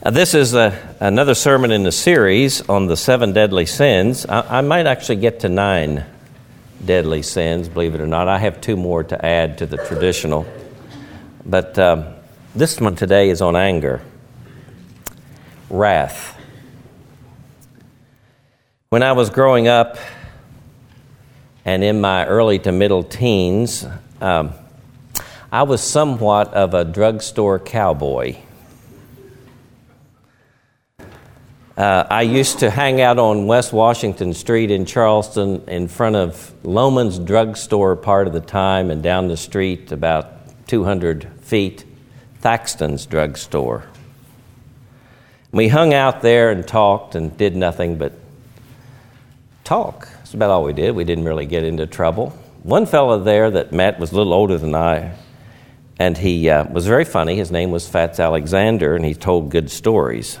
Uh, this is a, another sermon in the series on the seven deadly sins. I, I, might actually get to nine deadly sins, believe it or not. I have two more to add to the traditional. But um, this one today is on anger, wrath. When I was growing up and in my early to middle teens, um, I was somewhat of a drugstore cowboy. Uh, I used to hang out on West Washington Street in Charleston in front of Loehmann's drugstore part of the time, and down the street about 200 feet, Thaxton's drugstore. We hung out there and talked and did nothing but talk. That's about all we did. We didn't really get into trouble. One fellow there that met was a little older than I, and he uh, was very funny. His name was Fats Alexander, and he told good stories.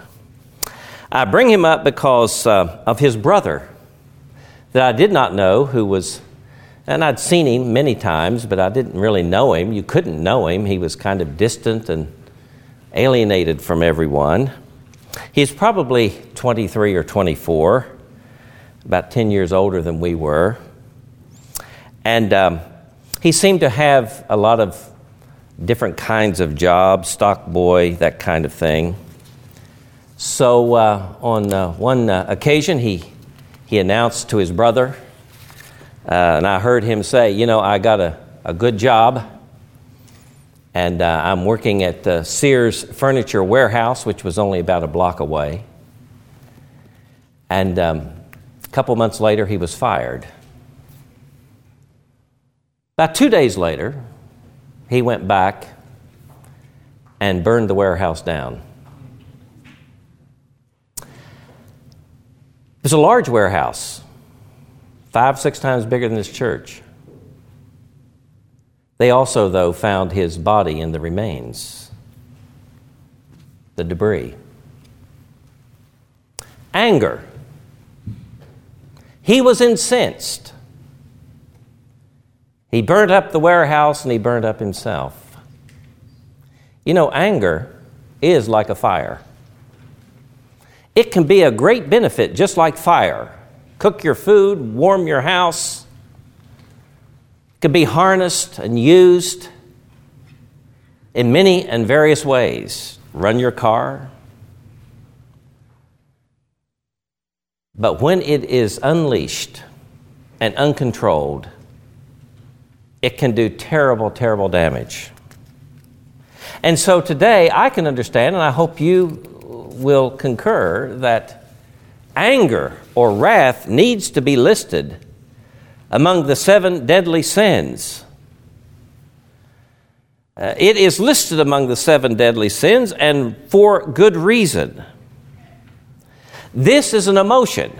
I bring him up because uh, of his brother that I did not know, who was, and I'd seen him many times, but I didn't really know him. You couldn't know him. He was kind of distant and alienated from everyone. He's probably 23 or 24, about 10 years older than we were. And um, he seemed to have a lot of different kinds of jobs, stock boy, that kind of thing. So uh, on uh, one uh, occasion, he, he announced to his brother, uh, and I heard him say, You know, I got a, a good job, and uh, I'm working at the Sears Furniture Warehouse, which was only about a block away. And um, a couple months later, he was fired. About two days later, he went back and burned the warehouse down. It's a large warehouse, five, six times bigger than this church. They also, though, found his body in the remains, the debris. Anger. He was incensed. He burnt up the warehouse and he burnt up himself. You know, anger is like a fire. It can be a great benefit, just like fire. Cook your food, warm your house. It can be harnessed and used in many and various ways. Run your car. But when it is unleashed and uncontrolled, it can do terrible, terrible damage. And so today I can understand, and I hope you will concur that anger or wrath needs to be listed among the seven deadly sins. Uh, it is listed among the seven deadly sins, and for good reason. This is an emotion,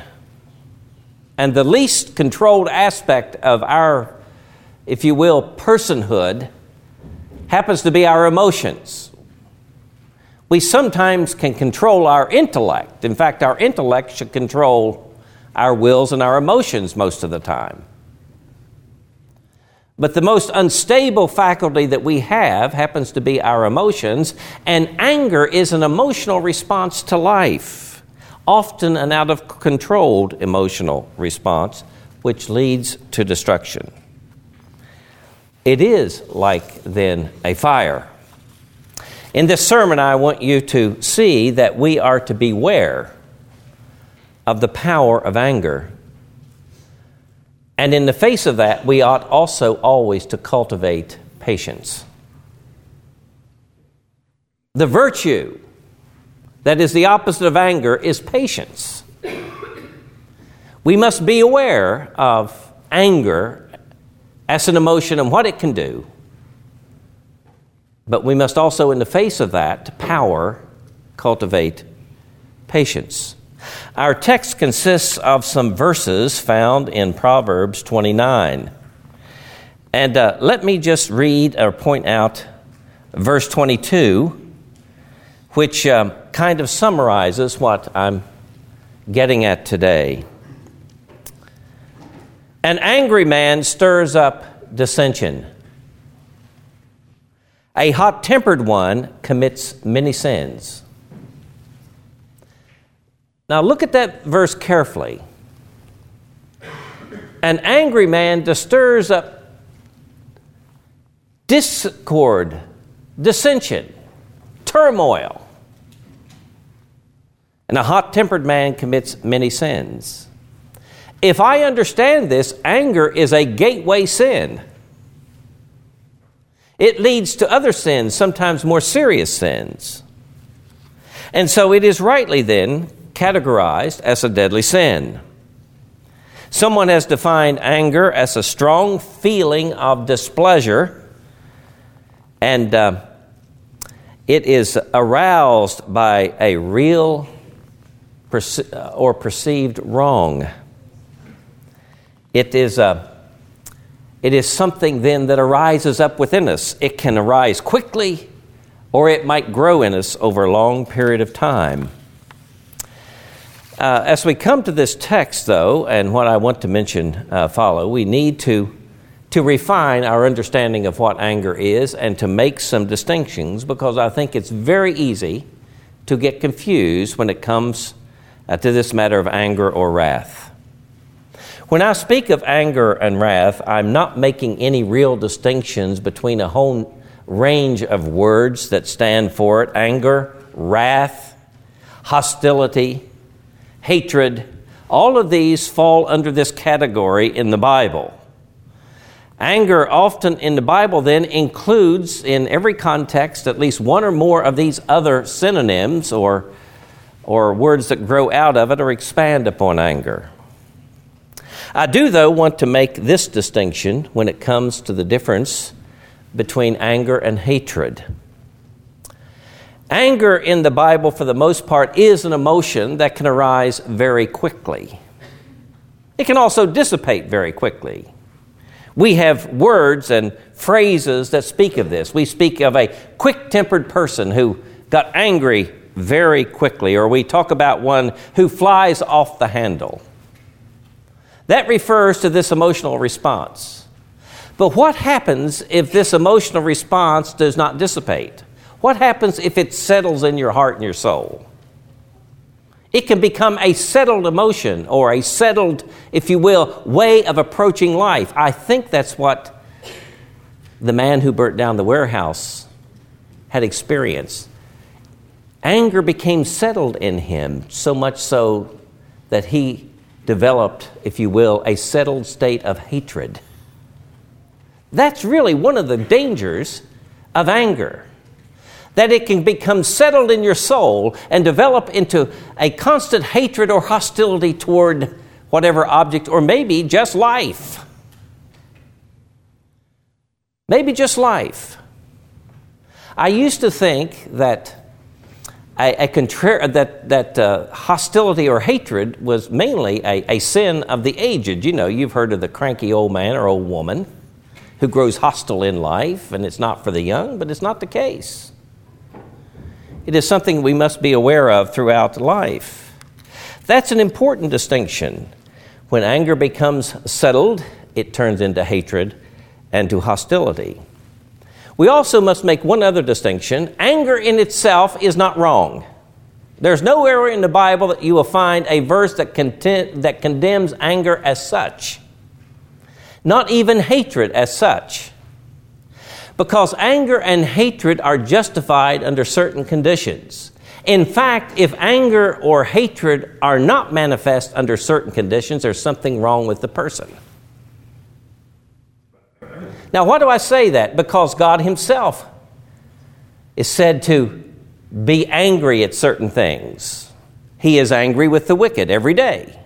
and the least controlled aspect of our, if you will, personhood happens to be our emotions we sometimes can control our intellect. In fact, our intellect should control our wills and our emotions most of the time. But the most unstable faculty that we have happens to be our emotions, and anger is an emotional response to life, often an out of controlled emotional response, which leads to destruction. It is like, then, a fire in this sermon, I want you to see that we are to beware of the power of anger. And in the face of that, we ought also always to cultivate patience. The virtue that is the opposite of anger is patience. We must be aware of anger as an emotion and what it can do but we must also, in the face of that power, cultivate patience. Our text consists of some verses found in Proverbs 29. And uh, let me just read or point out verse 22, which um, kind of summarizes what I'm getting at today. An angry man stirs up dissension a hot tempered one commits many sins. Now look at that verse carefully. An angry man stirs up discord, dissension, turmoil. And a hot tempered man commits many sins. If I understand this, anger is a gateway sin. It leads to other sins, sometimes more serious sins. And so it is rightly then categorized as a deadly sin. Someone has defined anger as a strong feeling of displeasure, and uh, it is aroused by a real perce- or perceived wrong. It is, a, it is something then that arises up within us. It can arise quickly, or it might grow in us over a long period of time. Uh, as we come to this text, though, and what I want to mention uh, follow, we need to, to refine our understanding of what anger is and to make some distinctions because I think it's very easy to get confused when it comes uh, to this matter of anger or wrath. When I speak of anger and wrath, I'm not making any real distinctions between a whole range of words that stand for it anger, wrath, hostility hatred, all of these fall under this category in the Bible. Anger, often in the Bible, then includes in every context at least one or more of these other synonyms or, or words that grow out of it or expand upon anger. I do, though, want to make this distinction when it comes to the difference between anger and hatred. Anger in the Bible, for the most part, is an emotion that can arise very quickly. It can also dissipate very quickly. We have words and phrases that speak of this. We speak of a quick tempered person who got angry very quickly, or we talk about one who flies off the handle. That refers to this emotional response. But what happens if this emotional response does not dissipate? What happens if it settles in your heart and your soul? It can become a settled emotion or a settled, if you will, way of approaching life. I think that's what the man who burnt down the warehouse had experienced. Anger became settled in him, so much so that he developed, if you will, a settled state of hatred. That's really one of the dangers of anger that it can become settled in your soul and develop into a constant hatred or hostility toward whatever object, or maybe just life. Maybe just life. I used to think that a, a that, that uh, hostility or hatred was mainly a, a sin of the aged. You know, you've heard of the cranky old man or old woman who grows hostile in life, and it's not for the young, but it's not the case. It is something we must be aware of throughout life. That's an important distinction. When anger becomes settled, it turns into hatred and to hostility. We also must make one other distinction anger in itself is not wrong. There's nowhere in the Bible that you will find a verse that, content, that condemns anger as such, not even hatred as such because anger and hatred are justified under certain conditions. In fact, if anger or hatred are not manifest under certain conditions, there's something wrong with the person. Now, why do I say that? Because God Himself is said to be angry at certain things. He is angry with the wicked every day.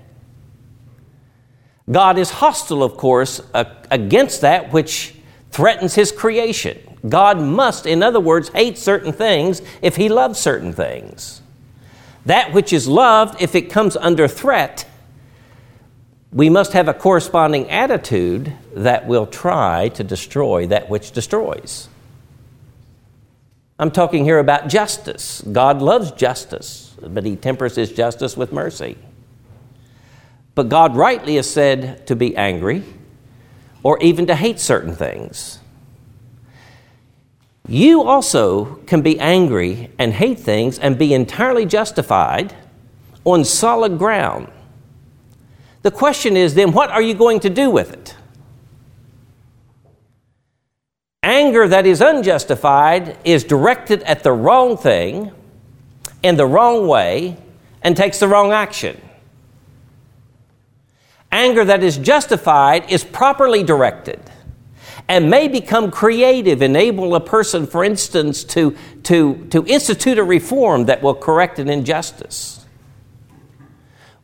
God is hostile, of course, against that which threatens his creation. God must, in other words, hate certain things if he loves certain things. That which is loved, if it comes under threat, we must have a corresponding attitude that will try to destroy that which destroys. I'm talking here about justice. God loves justice, but he tempers his justice with mercy. But God rightly is said to be angry or even to hate certain things. You also can be angry and hate things and be entirely justified on solid ground. The question is then, what are you going to do with it? Anger that is unjustified is directed at the wrong thing in the wrong way and takes the wrong action. Anger that is justified is properly directed and may become creative, enable a person, for instance, to, to, to institute a reform that will correct an injustice.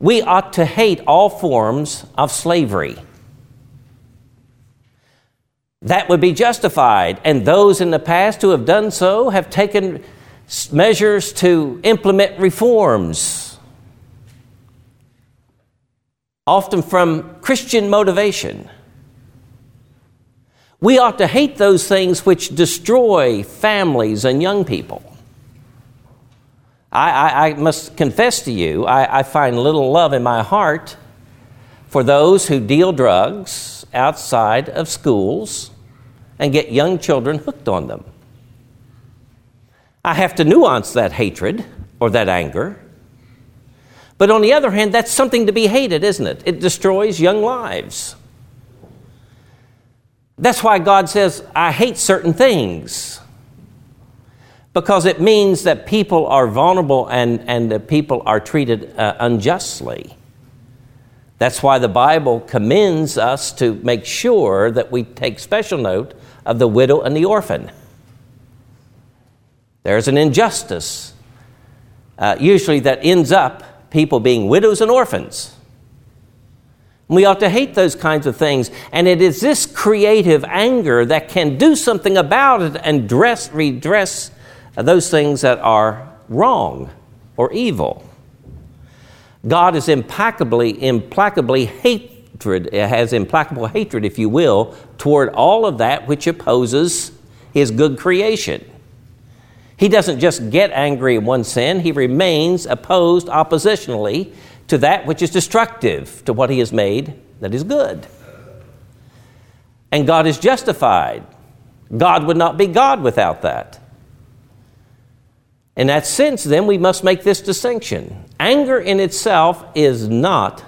We ought to hate all forms of slavery. That would be justified, and those in the past who have done so have taken measures to implement reforms, often from Christian motivation. We ought to hate those things which destroy families and young people. I, I, I must confess to you, I, I find little love in my heart for those who deal drugs outside of schools and get young children hooked on them. I have to nuance that hatred or that anger. But on the other hand, that's something to be hated, isn't it? It destroys young lives. That's why God says, I hate certain things. Because it means that people are vulnerable and, and that people are treated uh, unjustly. That's why the Bible commends us to make sure that we take special note of the widow and the orphan. There's an injustice, uh, usually, that ends up people being widows and orphans. We ought to hate those kinds of things. And it is this creative anger that can do something about it and dress, redress those things that are wrong or evil. God is implacably, implacably hatred, has implacable hatred, if you will, toward all of that which opposes his good creation. He doesn't just get angry at one sin, he remains opposed oppositionally to that which is destructive to what he has made that is good. And God is justified. God would not be God without that. In that sense, then, we must make this distinction. Anger in itself is not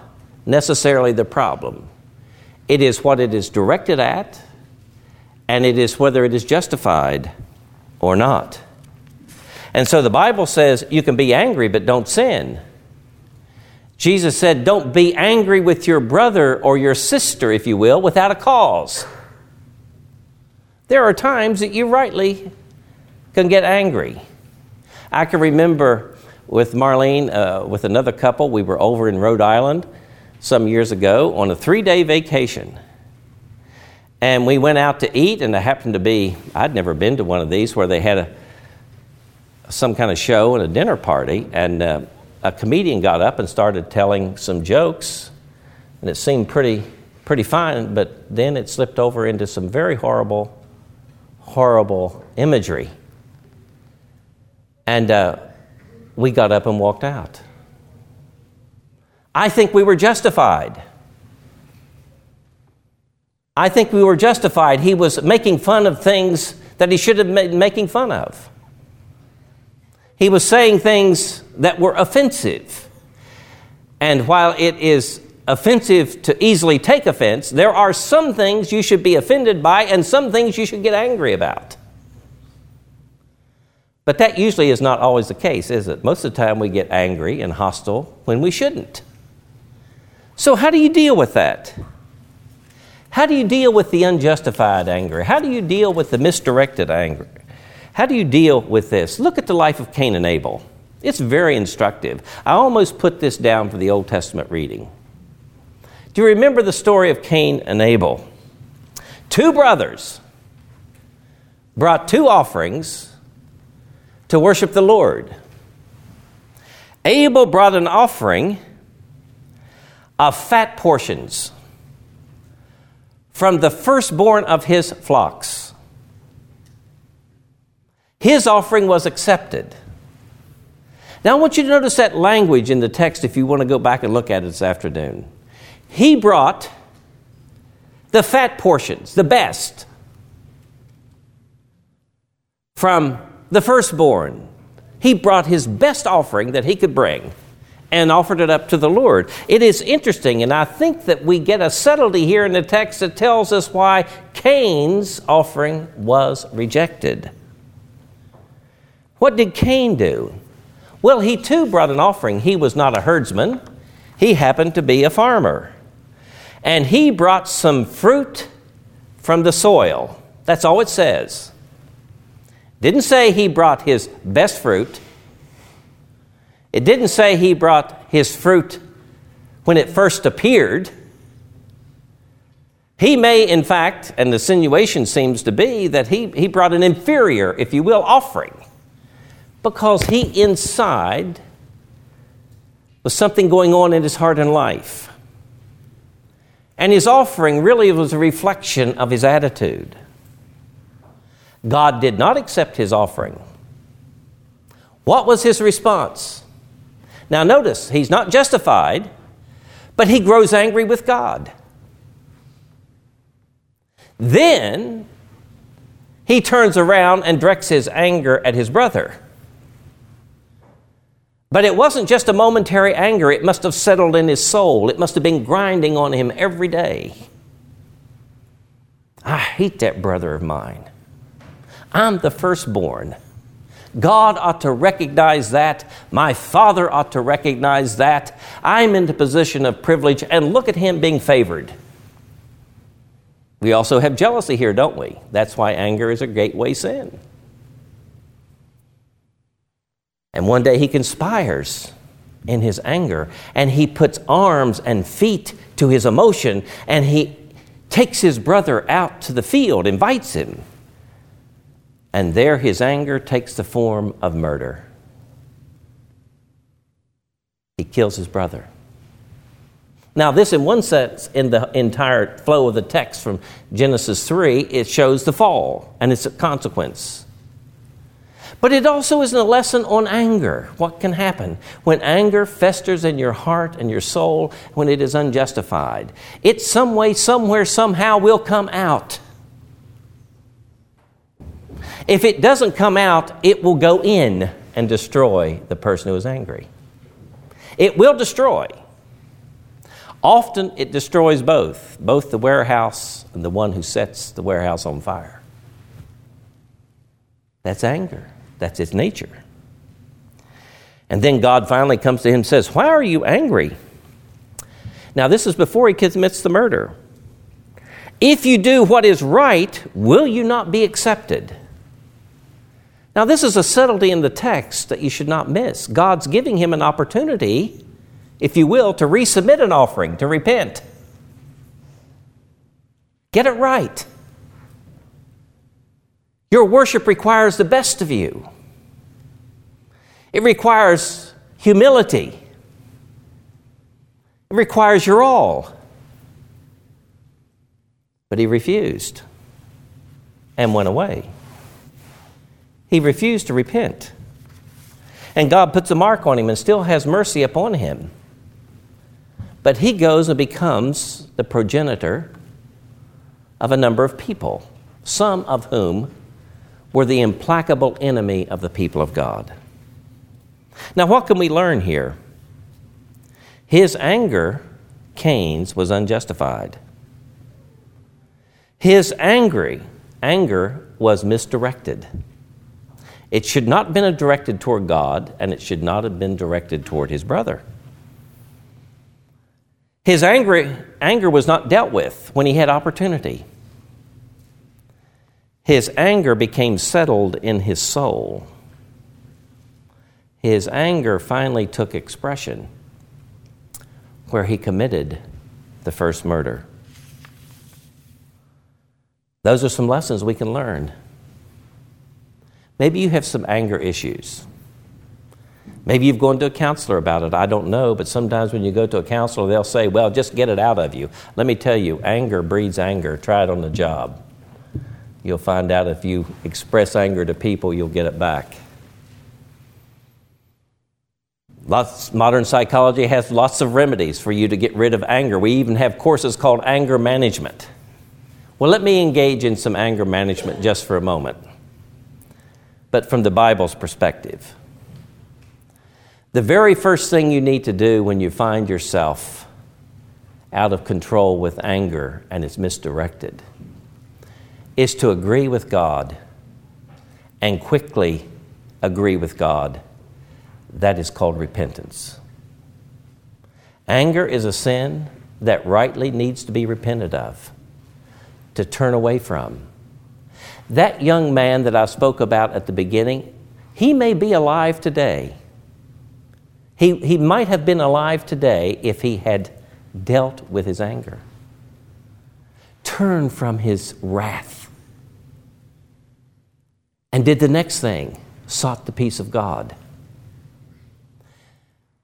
necessarily the problem, it is what it is directed at, and it is whether it is justified or not. And so the Bible says you can be angry, but don't sin. Jesus said, Don't be angry with your brother or your sister, if you will, without a cause. There are times that you rightly can get angry. I can remember with Marlene, uh, with another couple, we were over in Rhode Island some years ago on a three day vacation. And we went out to eat, and it happened to be, I'd never been to one of these where they had a some kind of show and a dinner party, and uh, a comedian got up and started telling some jokes, and it seemed pretty, pretty fine, but then it slipped over into some very horrible, horrible imagery. And uh, we got up and walked out. I think we were justified. I think we were justified. He was making fun of things that he should have been making fun of. He was saying things that were offensive. And while it is offensive to easily take offense, there are some things you should be offended by and some things you should get angry about. But that usually is not always the case, is it? Most of the time we get angry and hostile when we shouldn't. So, how do you deal with that? How do you deal with the unjustified anger? How do you deal with the misdirected anger? How do you deal with this? Look at the life of Cain and Abel. It's very instructive. I almost put this down for the Old Testament reading. Do you remember the story of Cain and Abel? Two brothers brought two offerings to worship the Lord. Abel brought an offering of fat portions from the firstborn of his flocks. His offering was accepted. Now, I want you to notice that language in the text if you want to go back and look at it this afternoon. He brought the fat portions, the best, from the firstborn. He brought his best offering that he could bring, and offered it up to the Lord. It is interesting, and I think that we get a subtlety here in the text that tells us why Cain's offering was rejected. What did Cain do? Well, he too brought an offering. He was not a herdsman, he happened to be a farmer. And he brought some fruit from the soil. That's all it says. Didn't say he brought his best fruit. It didn't say he brought his fruit when it first appeared. He may, in fact, and the insinuation seems to be that he, he brought an inferior, if you will, offering because he inside was something going on in his heart and life. And his offering really was a reflection of his attitude. God did not accept his offering. What was his response? Now, notice, he's not justified, but he grows angry with God. Then he turns around and directs his anger at his brother. But it wasn't just a momentary anger, it must have settled in his soul. It must have been grinding on him every day. I hate that brother of mine. I'm the firstborn. God ought to recognize that. My father ought to recognize that. I'm in the position of privilege, and look at him being favored. We also have jealousy here, don't we? That's why anger is a gateway sin. And one day he conspires in his anger and he puts arms and feet to his emotion and he takes his brother out to the field, invites him. And there his anger takes the form of murder. He kills his brother. Now, this, in one sense, in the entire flow of the text from Genesis 3, it shows the fall and its consequence. But it also is a lesson on anger. What can happen when anger festers in your heart and your soul when it is unjustified? It some way, somewhere, somehow will come out. If it doesn't come out, it will go in and destroy the person who is angry. It will destroy. Often it destroys both, both the warehouse and the one who sets the warehouse on fire. That's anger. That's its nature. And then God finally comes to him and says, Why are you angry? Now, this is before he commits the murder. If you do what is right, will you not be accepted? Now, this is a subtlety in the text that you should not miss. God's giving him an opportunity, if you will, to resubmit an offering, to repent. Get it right. Your worship requires the best of you, it requires humility, it requires your all. But he refused and went away. He refused to repent. And God puts a mark on him and still has mercy upon him. But he goes and becomes the progenitor of a number of people, some of whom were the implacable enemy of the people of God. Now, what can we learn here? His anger, Cain's, was unjustified. His angry anger was misdirected. It should not have been directed toward God, and it should not have been directed toward his brother. His angry, anger was not dealt with when he had opportunity his anger became settled in his soul. His anger finally took expression where he committed the first murder. Those are some lessons we can learn. Maybe you have some anger issues. Maybe you've gone to a counselor about it. I don't know, but sometimes when you go to a counselor, they'll say, Well, just get it out of you. Let me tell you, anger breeds anger. Try it on the job. You'll find out if you express anger to people, you'll get it back. Lots, modern psychology has lots of remedies for you to get rid of anger. We even have courses called anger management. Well, let me engage in some anger management just for a moment, but from the Bible's perspective. The very first thing you need to do when you find yourself out of control with anger and it's misdirected is to agree with God and quickly agree with God. That is called repentance. Anger is a sin that rightly needs to be repented of, to turn away from. That young man that I spoke about at the beginning, he may be alive today. He, he might have been alive today if he had dealt with his anger. Turn from his wrath. And did the next thing, sought the peace of God.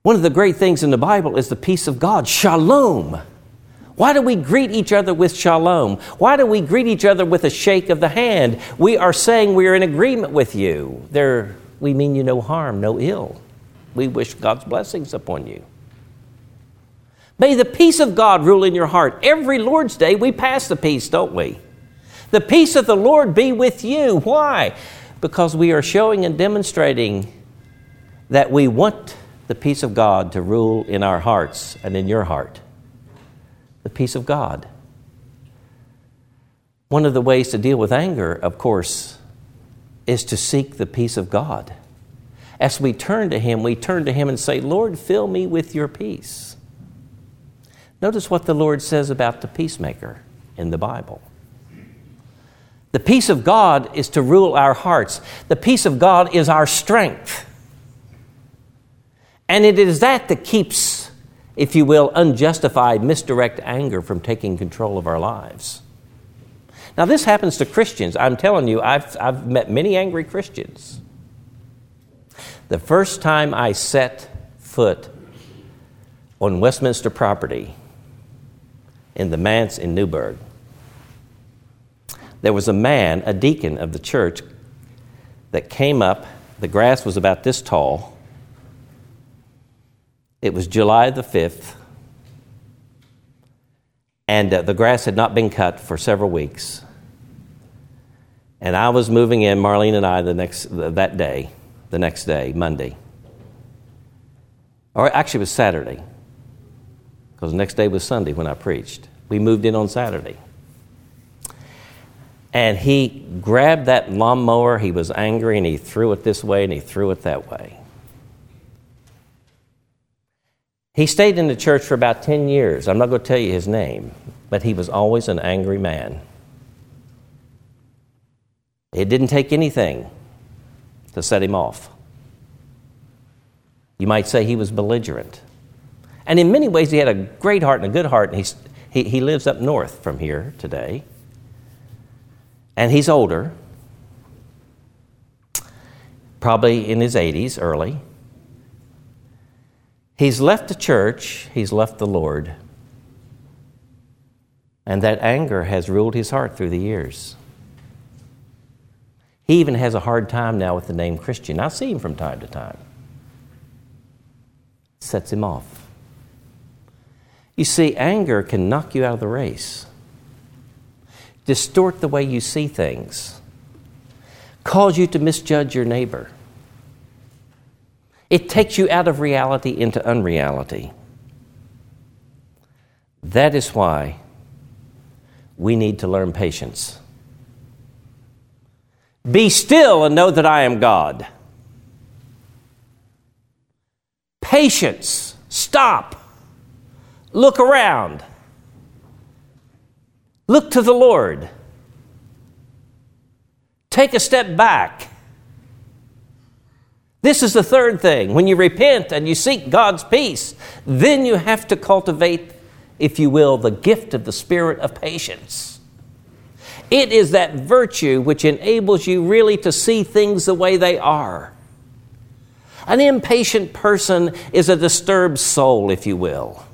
One of the great things in the Bible is the peace of God, shalom. Why do we greet each other with shalom? Why do we greet each other with a shake of the hand? We are saying we are in agreement with you. There, we mean you no harm, no ill. We wish God's blessings upon you. May the peace of God rule in your heart. Every Lord's Day, we pass the peace, don't we? The peace of the Lord be with you. Why? Because we are showing and demonstrating that we want the peace of God to rule in our hearts and in your heart. The peace of God. One of the ways to deal with anger, of course, is to seek the peace of God. As we turn to Him, we turn to Him and say, Lord, fill me with your peace. Notice what the Lord says about the peacemaker in the Bible. The peace of God is to rule our hearts. The peace of God is our strength. And it is that that keeps, if you will, unjustified, misdirect anger from taking control of our lives. Now, this happens to Christians. I'm telling you, I've, I've met many angry Christians. The first time I set foot on Westminster property in the manse in Newburgh, there was a man, a deacon of the church, that came up. The grass was about this tall it was July the 5th, and uh, the grass had not been cut for several weeks. And I was moving in, Marlene and I, the next, that day, the next day, Monday. Or actually, it was Saturday, because the next day was Sunday when I preached. We moved in on Saturday. And he grabbed that lawnmower, he was angry, and he threw it this way and he threw it that way. He stayed in the church for about 10 years. I'm not going to tell you his name, but he was always an angry man. It didn't take anything to set him off. You might say he was belligerent. And in many ways, he had a great heart and a good heart, and he's, he, he lives up north from here today. And he's older, probably in his 80s, early. He's left the church, he's left the Lord. And that anger has ruled his heart through the years. He even has a hard time now with the name Christian. I see him from time to time. Sets him off. You see, anger can knock you out of the race, distort the way you see things, cause you to misjudge your neighbor it takes you out of reality into unreality. That is why we need to learn patience. Be still and know that I am God. Patience. Stop. Look around. Look to the Lord. Take a step back this is the third thing. When you repent and you seek God's peace, then you have to cultivate, if you will, the gift of the spirit of patience. It is that virtue which enables you really to see things the way they are. An impatient person is a disturbed soul, if you will.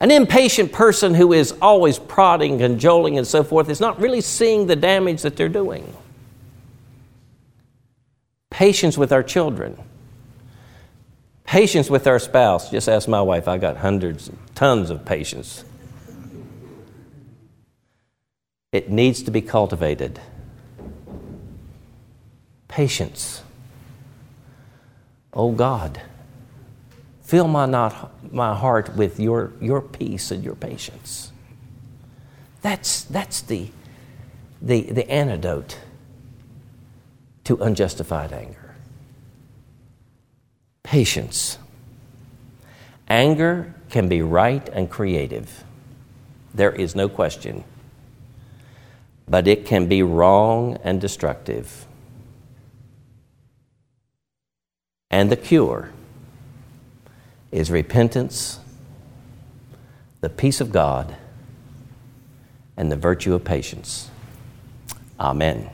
An impatient person who is always prodding, cajoling, and so forth is not really seeing the damage that they're doing patience with our children, patience with our spouse. Just ask my wife, I got hundreds, tons of patience. It needs to be cultivated. Patience. Oh God, fill my, not, my heart with your, your peace and your patience. That's, that's the, the, the antidote to unjustified anger. Patience. Anger can be right and creative. There is no question. But it can be wrong and destructive. And the cure is repentance, the peace of God, and the virtue of patience. Amen.